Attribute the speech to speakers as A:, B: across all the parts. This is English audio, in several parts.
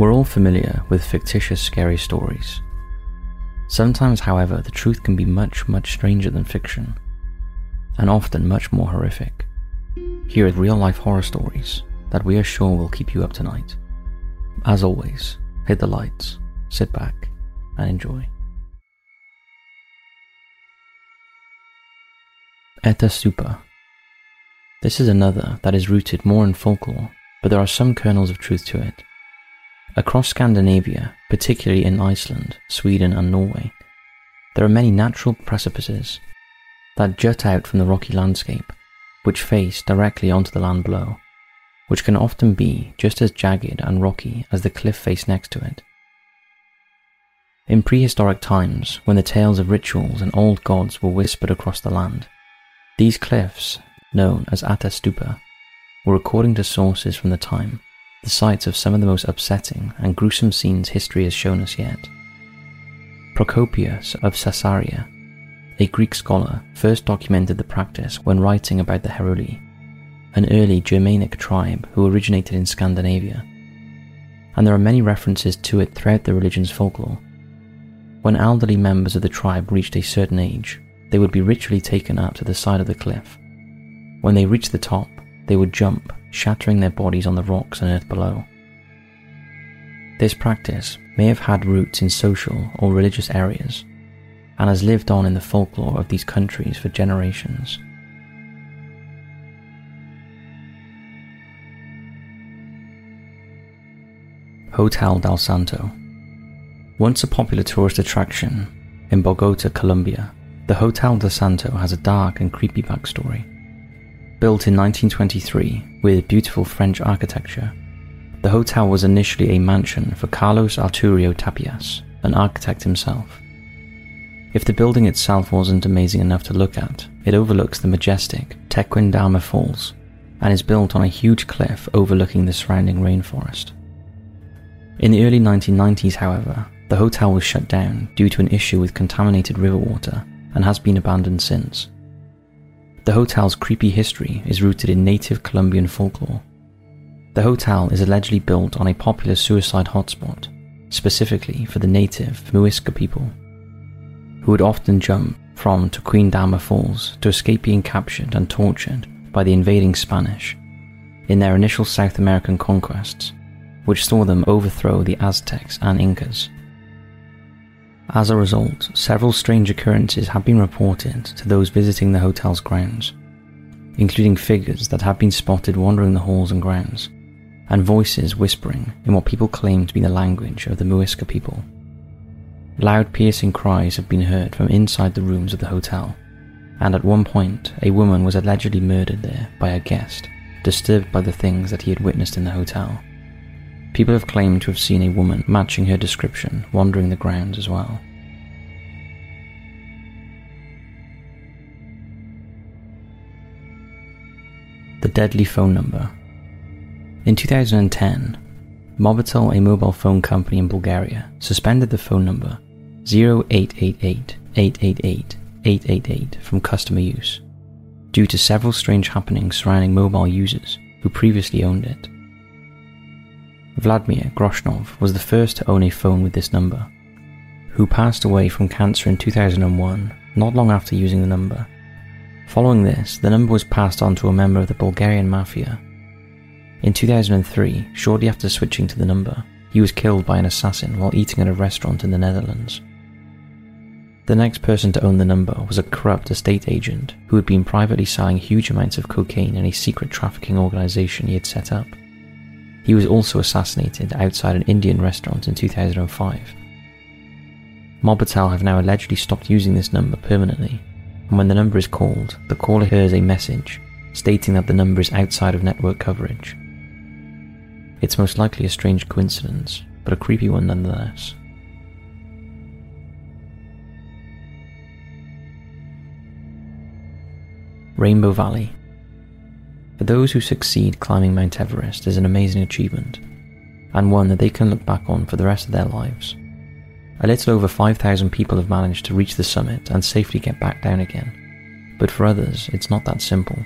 A: We're all familiar with fictitious scary stories. Sometimes, however, the truth can be much, much stranger than fiction, and often much more horrific. Here are real life horror stories that we are sure will keep you up tonight. As always, hit the lights, sit back, and enjoy. Ättestupa. This is another that is rooted more in folklore, but there are some kernels of truth to it. Across Scandinavia, particularly in Iceland, Sweden, and Norway, there are many natural precipices that jut out from the rocky landscape, which face directly onto the land below, which can often be just as jagged and rocky as the cliff face next to it. In prehistoric times, when the tales of rituals and old gods were whispered across the land, these cliffs, known as Ättestupa, were according to sources from the time the sites of some of the most upsetting and gruesome scenes history has shown us yet. Procopius of Caesarea, a Greek scholar, first documented the practice when writing about the Heruli, an early Germanic tribe who originated in Scandinavia, and there are many references to it throughout the religion's folklore. When elderly members of the tribe reached a certain age, they would be ritually taken up to the side of the cliff. When they reached the top, they would jump shattering their bodies on the rocks and earth below. This practice may have had roots in social or religious areas and has lived on in the folklore of these countries for generations. Hotel del Santo. Once a popular tourist attraction in Bogota, Colombia, the Hotel del Santo has a dark and creepy backstory. Built in 1923 with beautiful French architecture, the hotel was initially a mansion for Carlos Arturo Tapias, an architect himself. If the building itself wasn't amazing enough to look at, it overlooks the majestic Tequendama Falls and is built on a huge cliff overlooking the surrounding rainforest. In the early 1990s, however, the hotel was shut down due to an issue with contaminated river water and has been abandoned since. The hotel's creepy history is rooted in native Colombian folklore. The hotel is allegedly built on a popular suicide hotspot, specifically for the native Muisca people, who would often jump from Tequendama Falls to escape being captured and tortured by the invading Spanish in their initial South American conquests, which saw them overthrow the Aztecs and Incas. As a result, several strange occurrences have been reported to those visiting the hotel's grounds, including figures that have been spotted wandering the halls and grounds, and voices whispering in what people claim to be the language of the Muisca people. Loud piercing cries have been heard from inside the rooms of the hotel, and at one point a woman was allegedly murdered there by a guest, disturbed by the things that he had witnessed in the hotel. People have claimed to have seen a woman matching her description wandering the grounds as well. The deadly phone number. In 2010, Mobitel, a mobile phone company in Bulgaria, suspended the phone number 0888 888 888 from customer use due to several strange happenings surrounding mobile users who previously owned it. Vladimir Grashnov was the first to own a phone with this number, who passed away from cancer in 2001, not long after using the number. Following this, the number was passed on to a member of the Bulgarian mafia. In 2003, shortly after switching to the number, he was killed by an assassin while eating at a restaurant in the Netherlands. The next person to own the number was a corrupt estate agent who had been privately selling huge amounts of cocaine in a secret trafficking organization he had set up. He was also assassinated outside an Indian restaurant in 2005. Mobitel have now allegedly stopped using this number permanently, and when the number is called, the caller hears a message stating that the number is outside of network coverage. It's most likely a strange coincidence, but a creepy one nonetheless. Rainbow Valley for those who succeed climbing Mount Everest is an amazing achievement, and one that they can look back on for the rest of their lives. A little over 5,000 people have managed to reach the summit and safely get back down again, but for others, it's not that simple.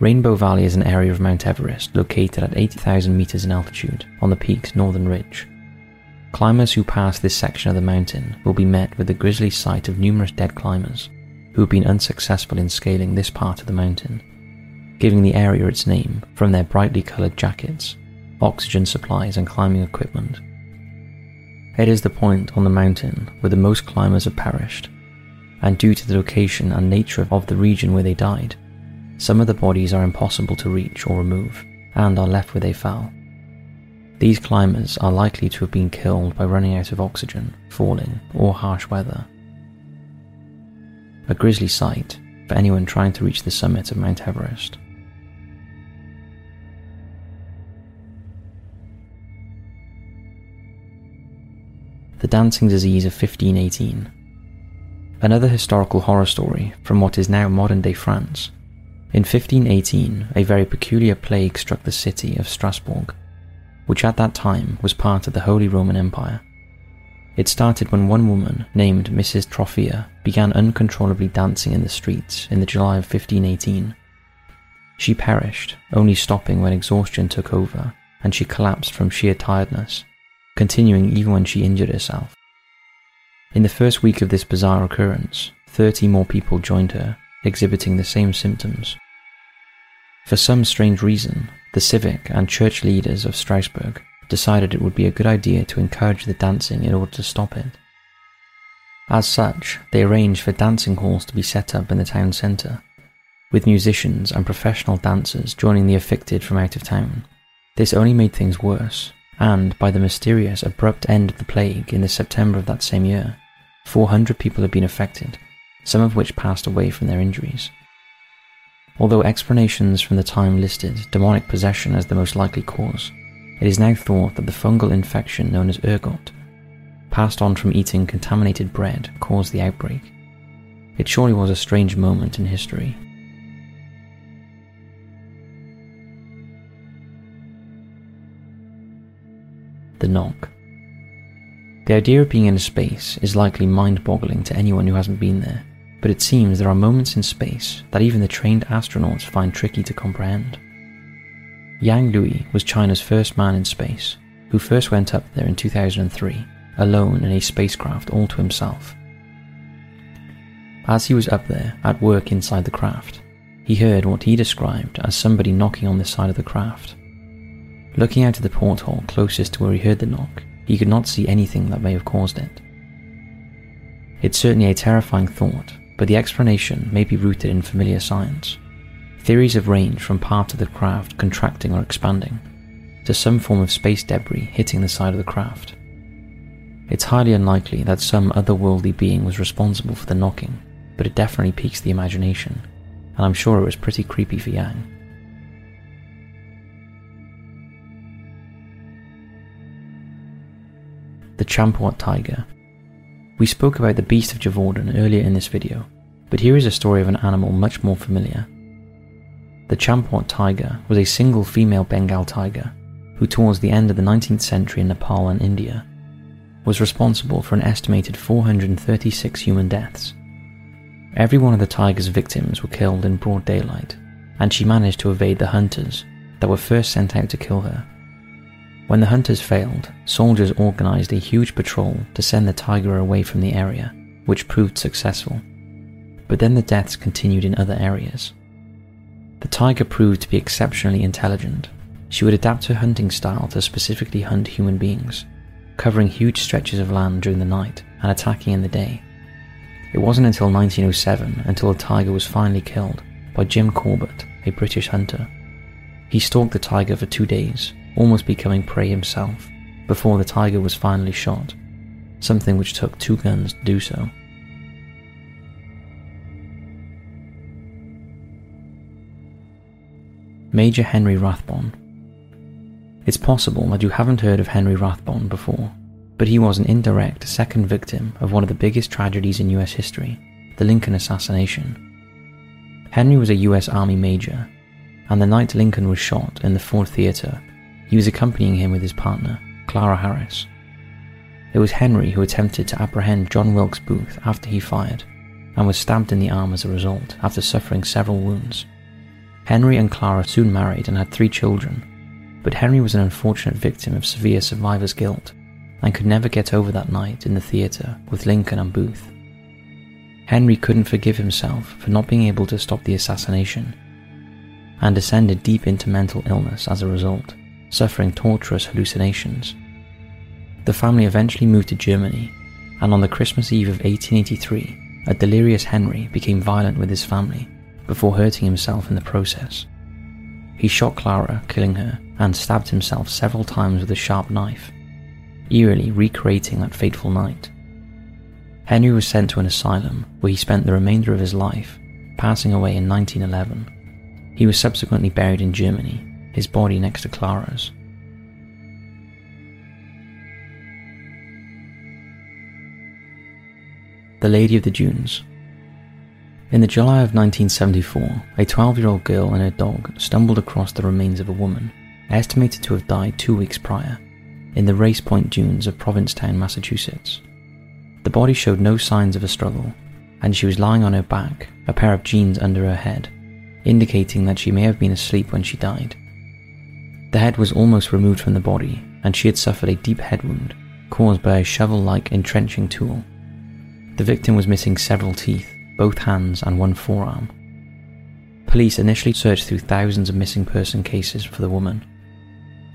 A: Rainbow Valley is an area of Mount Everest located at 80,000 meters in altitude on the peak's northern ridge. Climbers who pass this section of the mountain will be met with the grisly sight of numerous dead climbers who have been unsuccessful in scaling this part of the mountain, giving the area its name from their brightly coloured jackets, oxygen supplies, and climbing equipment. It is the point on the mountain where the most climbers have perished, and due to the location and nature of the region where they died, some of the bodies are impossible to reach or remove and are left where they fell. These climbers are likely to have been killed by running out of oxygen, falling, or harsh weather. A grisly sight for anyone trying to reach the summit of Mount Everest. The Dancing Disease of 1518. Another historical horror story from what is now modern day France in 1518, a very peculiar plague struck the city of Strasbourg, which at that time was part of the Holy Roman Empire. It started when one woman named Mrs. Troffea began uncontrollably dancing in the streets in the July of 1518. She perished, only stopping when exhaustion took over and she collapsed from sheer tiredness, continuing even when she injured herself. In the first week of this bizarre occurrence, 30 more people joined her, exhibiting the same symptoms. For some strange reason, the civic and church leaders of Strasbourg decided it would be a good idea to encourage the dancing in order to stop it. As such, they arranged for dancing halls to be set up in the town centre, with musicians and professional dancers joining the afflicted from out of town. This only made things worse, and by the mysterious abrupt end of the plague in the September of that same year, 400 people had been affected, some of which passed away from their injuries. Although explanations from the time listed demonic possession as the most likely cause, it is now thought that the fungal infection known as ergot, passed on from eating contaminated bread, caused the outbreak. It surely was a strange moment in history. The knock. The idea of being in a space is likely mind boggling to anyone who hasn't been there but it seems there are moments in space that even the trained astronauts find tricky to comprehend. Yang Liwei was China's first man in space, who first went up there in 2003, alone in a spacecraft all to himself. As he was up there, at work inside the craft, he heard what he described as somebody knocking on the side of the craft. Looking out of the porthole closest to where he heard the knock, he could not see anything that may have caused it. It's certainly a terrifying thought, but the explanation may be rooted in familiar science. Theories have ranged from part of the craft contracting or expanding, to some form of space debris hitting the side of the craft. It's highly unlikely that some otherworldly being was responsible for the knocking, but it definitely piques the imagination, and I'm sure it was pretty creepy for Yang. The Champawat Tiger we spoke about the Beast of Gévaudan earlier in this video, but here is a story of an animal much more familiar. The Champawat tiger was a single female Bengal tiger who, towards the end of the 19th century in Nepal and India, was responsible for an estimated 436 human deaths. Every one of the tiger's victims were killed in broad daylight, and she managed to evade the hunters that were first sent out to kill her when the hunters failed, soldiers organized a huge patrol to send the tiger away from the area, which proved successful. But then the deaths continued in other areas. The tiger proved to be exceptionally intelligent. She would adapt her hunting style to specifically hunt human beings, covering huge stretches of land during the night and attacking in the day. It wasn't until 1907 until the tiger was finally killed by Jim Corbett, a British hunter. He stalked the tiger for two days almost becoming prey himself, before the tiger was finally shot, something which took two guns to do so. Major Henry Rathbone. It's possible that you haven't heard of Henry Rathbone before, but he was an indirect second victim of one of the biggest tragedies in US history, the Lincoln assassination. Henry was a US Army major, and the night Lincoln was shot in the Ford Theater he was accompanying him with his partner, Clara Harris. It was Henry who attempted to apprehend John Wilkes Booth after he fired, and was stabbed in the arm as a result after suffering several wounds. Henry and Clara soon married and had three children, but Henry was an unfortunate victim of severe survivor's guilt and could never get over that night in the theatre with Lincoln and Booth. Henry couldn't forgive himself for not being able to stop the assassination and descended deep into mental illness as a result, suffering torturous hallucinations. The family eventually moved to Germany, and on the Christmas Eve of 1883, a delirious Henry became violent with his family before hurting himself in the process. He shot Clara, killing her, and stabbed himself several times with a sharp knife, eerily recreating that fateful night. Henry was sent to an asylum where he spent the remainder of his life, passing away in 1911. He was subsequently buried in Germany, his body next to Clara's. The Lady of the Dunes. In the July of 1974, a 12 year old girl and her dog stumbled across the remains of a woman, estimated to have died two weeks prior, in the Race Point Dunes of Provincetown, Massachusetts. The body showed no signs of a struggle, and she was lying on her back, a pair of jeans under her head, indicating that she may have been asleep when she died. The head was almost removed from the body, and she had suffered a deep head wound caused by a shovel like entrenching tool the victim was missing several teeth, both hands, and one forearm. Police initially searched through thousands of missing person cases for the woman,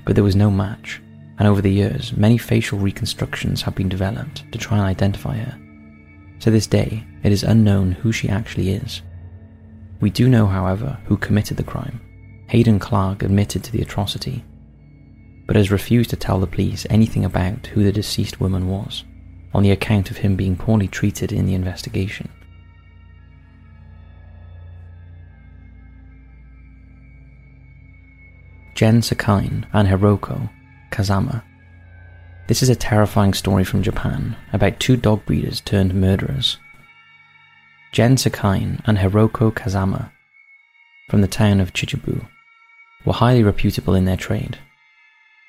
A: but there was no match, and over the years, many facial reconstructions have been developed to try and identify her. To this day, it is unknown who she actually is. We do know, however, who committed the crime. Hadden Clark admitted to the atrocity, but has refused to tell the police anything about who the deceased woman was on the account of him being poorly treated in the investigation. Gen Sekine and Hiroko Kazama. This is a terrifying story from Japan about two dog breeders turned murderers. Gen Sekine and Hiroko Kazama from the town of Chichibu were highly reputable in their trade,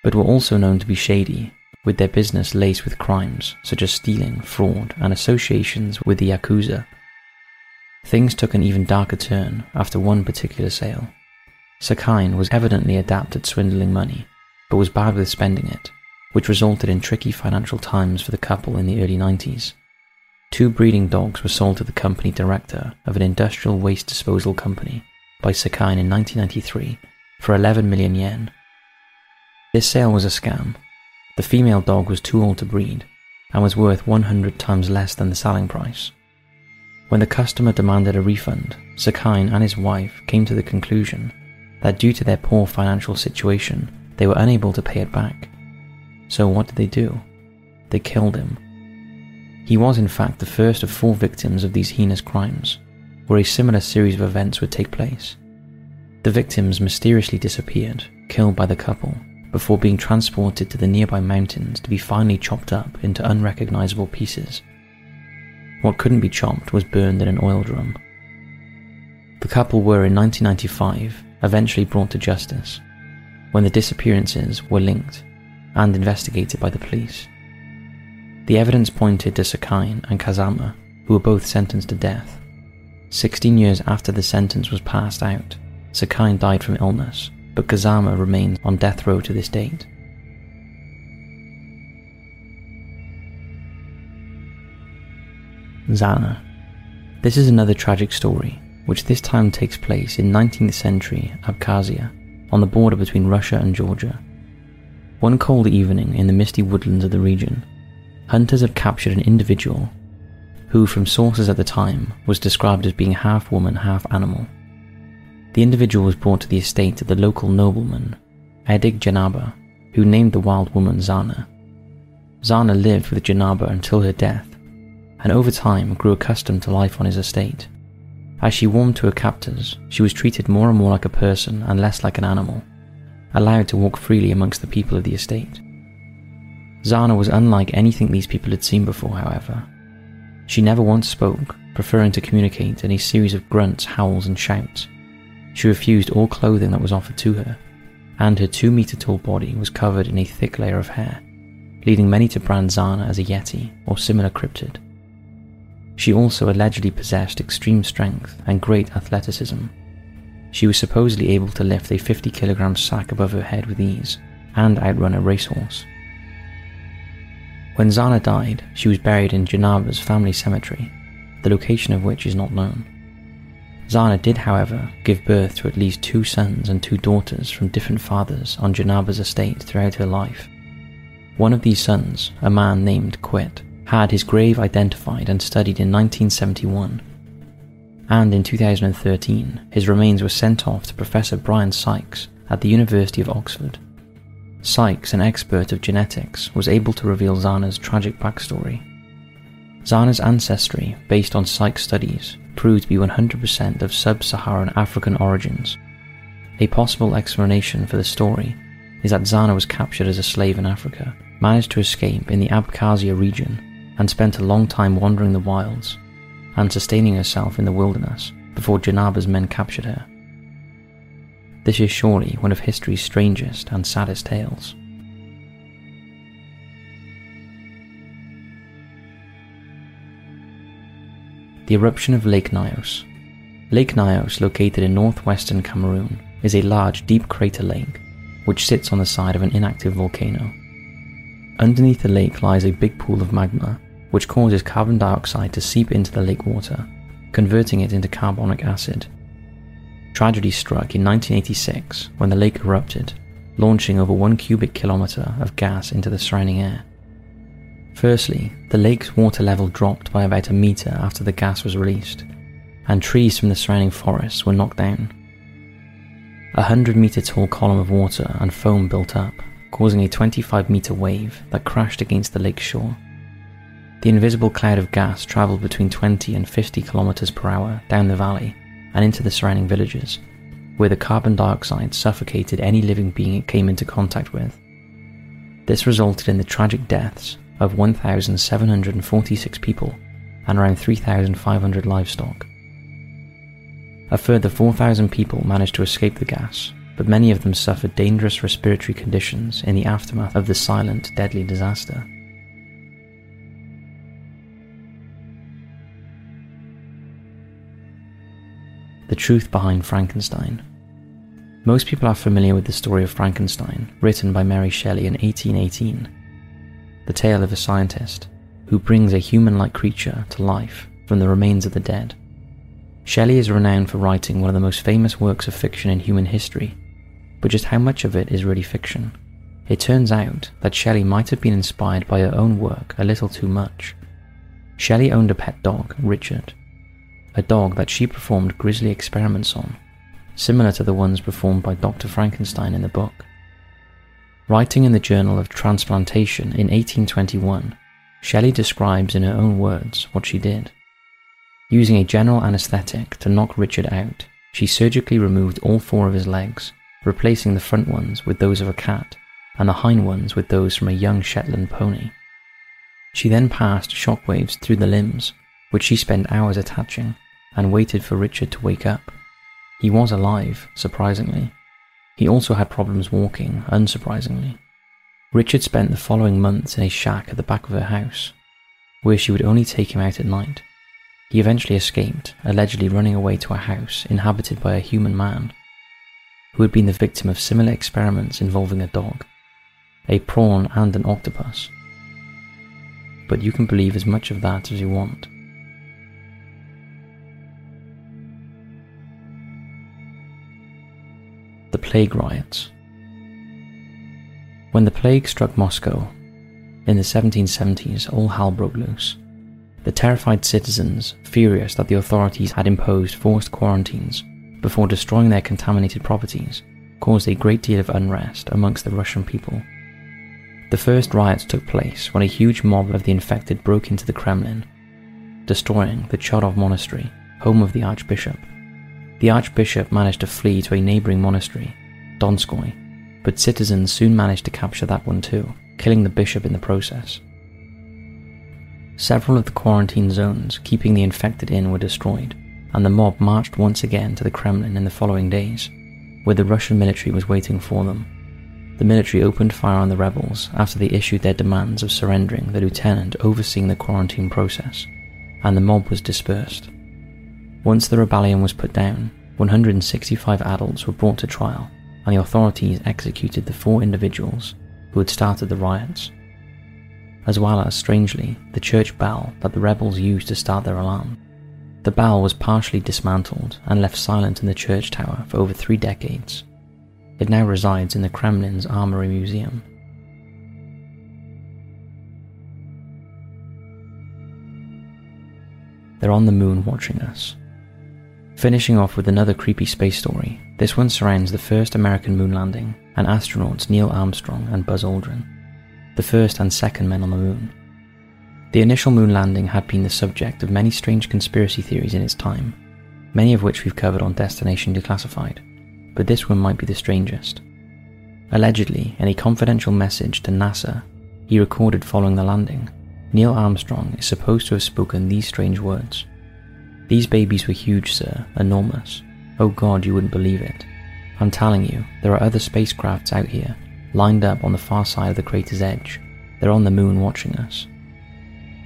A: but were also known to be shady with their business laced with crimes such as stealing, fraud, and associations with the Yakuza. Things took an even darker turn after one particular sale. Sekine was evidently adept at swindling money, but was bad with spending it, which resulted in tricky financial times for the couple in the early 90s. Two breeding dogs were sold to the company director of an industrial waste disposal company by Sekine in 1993 for 11 million yen. This sale was a scam, the female dog was too old to breed and was worth 100 times less than the selling price. When the customer demanded a refund, Sekine and his wife came to the conclusion that due to their poor financial situation, they were unable to pay it back. So what did they do? They killed him. He was in fact the first of four victims of these heinous crimes, where a similar series of events would take place. The victims mysteriously disappeared, killed by the couple, before being transported to the nearby mountains to be finally chopped up into unrecognizable pieces. What couldn't be chopped was burned in an oil drum. The couple were in 1995 eventually brought to justice when the disappearances were linked and investigated by the police. The evidence pointed to Sekine and Kazama, who were both sentenced to death. 16 years after the sentence was passed out, Sekine died from illness but Kazama remains on death row to this date. Zana. This is another tragic story, which this time takes place in 19th century Abkhazia, on the border between Russia and Georgia. One cold evening in the misty woodlands of the region, hunters had captured an individual who, from sources at the time, was described as being half woman, half animal. The individual was brought to the estate of the local nobleman, Edig Janaba, who named the wild woman Zana. Zana lived with Janaba until her death, and over time grew accustomed to life on his estate. As she warmed to her captors, she was treated more and more like a person and less like an animal, allowed to walk freely amongst the people of the estate. Zana was unlike anything these people had seen before, however. She never once spoke, preferring to communicate in a series of grunts, howls, and shouts. She refused all clothing that was offered to her, and her two meter tall body was covered in a thick layer of hair, leading many to brand Zana as a Yeti or similar cryptid. She also allegedly possessed extreme strength and great athleticism. she was supposedly able to lift a 50 kilogram sack above her head with ease and outrun a racehorse. When Zana died, she was buried in Jernaba's family cemetery, the location of which is not known. Zana did, however, give birth to at least two sons and two daughters from different fathers on Jernaba's estate throughout her life. One of these sons, a man named Khwit, had his grave identified and studied in 1971 and in 2013 his remains were sent off to Professor Brian Sykes at the University of Oxford. Sykes, an expert of genetics, was able to reveal Zana's tragic backstory. Zana's ancestry, based on Sykes' studies, proved to be 100% of sub Saharan African origins. A possible explanation for the story is that Zana was captured as a slave in Africa, managed to escape in the Abkhazia region, and spent a long time wandering the wilds and sustaining herself in the wilderness before Jernaba's men captured her. This is surely one of history's strangest and saddest tales. The eruption of Lake Nyos. Lake Nyos, located in northwestern Cameroon, is a large, deep crater lake which sits on the side of an inactive volcano. Underneath the lake lies a big pool of magma which causes carbon dioxide to seep into the lake water, converting it into carbonic acid. Tragedy struck in 1986 when the lake erupted, launching over one cubic kilometre of gas into the surrounding air. Firstly, the lake's water level dropped by about a metre after the gas was released, and trees from the surrounding forests were knocked down. A 100 metre tall column of water and foam built up, causing a 25 metre wave that crashed against the lake's shore. The invisible cloud of gas travelled between 20 and 50 kilometers per hour down the valley and into the surrounding villages, where the carbon dioxide suffocated any living being it came into contact with. This resulted in the tragic deaths of 1,746 people and around 3,500 livestock. A further 4,000 people managed to escape the gas, but many of them suffered dangerous respiratory conditions in the aftermath of the silent, deadly disaster. The Truth Behind Frankenstein. Most people are familiar with the story of Frankenstein, written by Mary Shelley in 1818. The tale of a scientist who brings a human like creature to life from the remains of the dead. Shelley is renowned for writing one of the most famous works of fiction in human history, but just how much of it is really fiction? It turns out that Shelley might have been inspired by her own work a little too much. Shelley owned a pet dog, Richard, a dog that she performed grisly experiments on, similar to the ones performed by Dr. Frankenstein in the book. Writing in the Journal of Transplantation in 1821, Shelley describes in her own words what she did. Using a general anesthetic to knock Richard out, she surgically removed all four of his legs, replacing the front ones with those of a cat and the hind ones with those from a young Shetland pony. She then passed shockwaves through the limbs, which she spent hours attaching and waited for Richard to wake up. He was alive, surprisingly. He also had problems walking, unsurprisingly. Richard spent the following months in a shack at the back of her house, where she would only take him out at night. He eventually escaped, allegedly running away to a house inhabited by a human man, who had been the victim of similar experiments involving a dog, a prawn, and an octopus. But you can believe as much of that as you want. Plague riots. When the plague struck Moscow in the 1770s, all hell broke loose. The terrified citizens, furious that the authorities had imposed forced quarantines before destroying their contaminated properties, caused a great deal of unrest amongst the Russian people. The first riots took place when a huge mob of the infected broke into the Kremlin, destroying the Chudov monastery, home of the archbishop. The archbishop managed to flee to a neighbouring monastery, Donskoy, but citizens soon managed to capture that one too, killing the bishop in the process. Several of the quarantine zones keeping the infected in were destroyed, and the mob marched once again to the Kremlin in the following days, where the Russian military was waiting for them. The military opened fire on the rebels after they issued their demands of surrendering the lieutenant overseeing the quarantine process, and the mob was dispersed. Once the rebellion was put down, 165 adults were brought to trial, and the authorities executed the four individuals who had started the riots, as well as, strangely, the church bell that the rebels used to start their alarm. The bell was partially dismantled and left silent in the church tower for over three decades. It now resides in the Kremlin's Armory Museum. They're on the moon watching us. Finishing off with another creepy space story, this one surrounds the first American moon landing and astronauts Neil Armstrong and Buzz Aldrin, the first and second men on the moon. The initial moon landing had been the subject of many strange conspiracy theories in its time, many of which we've covered on Destination Declassified, but this one might be the strangest. Allegedly, in a confidential message to NASA he recorded following the landing, Neil Armstrong is supposed to have spoken these strange words. These babies were huge, sir, enormous. Oh God, you wouldn't believe it. I'm telling you, there are other spacecrafts out here, lined up on the far side of the crater's edge. They're on the moon watching us.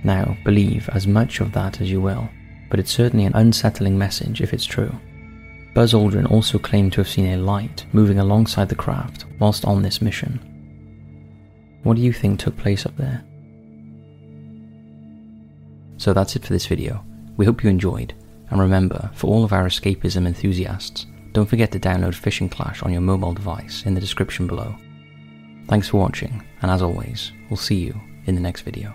A: Now, believe as much of that as you will, but it's certainly an unsettling message if it's true. Buzz Aldrin also claimed to have seen a light moving alongside the craft whilst on this mission. What do you think took place up there? So that's it for this video. We hope you enjoyed, and remember, for all of our escapism enthusiasts, don't forget to download Fishing Clash on your mobile device in the description below. Thanks for watching, and as always, we'll see you in the next video.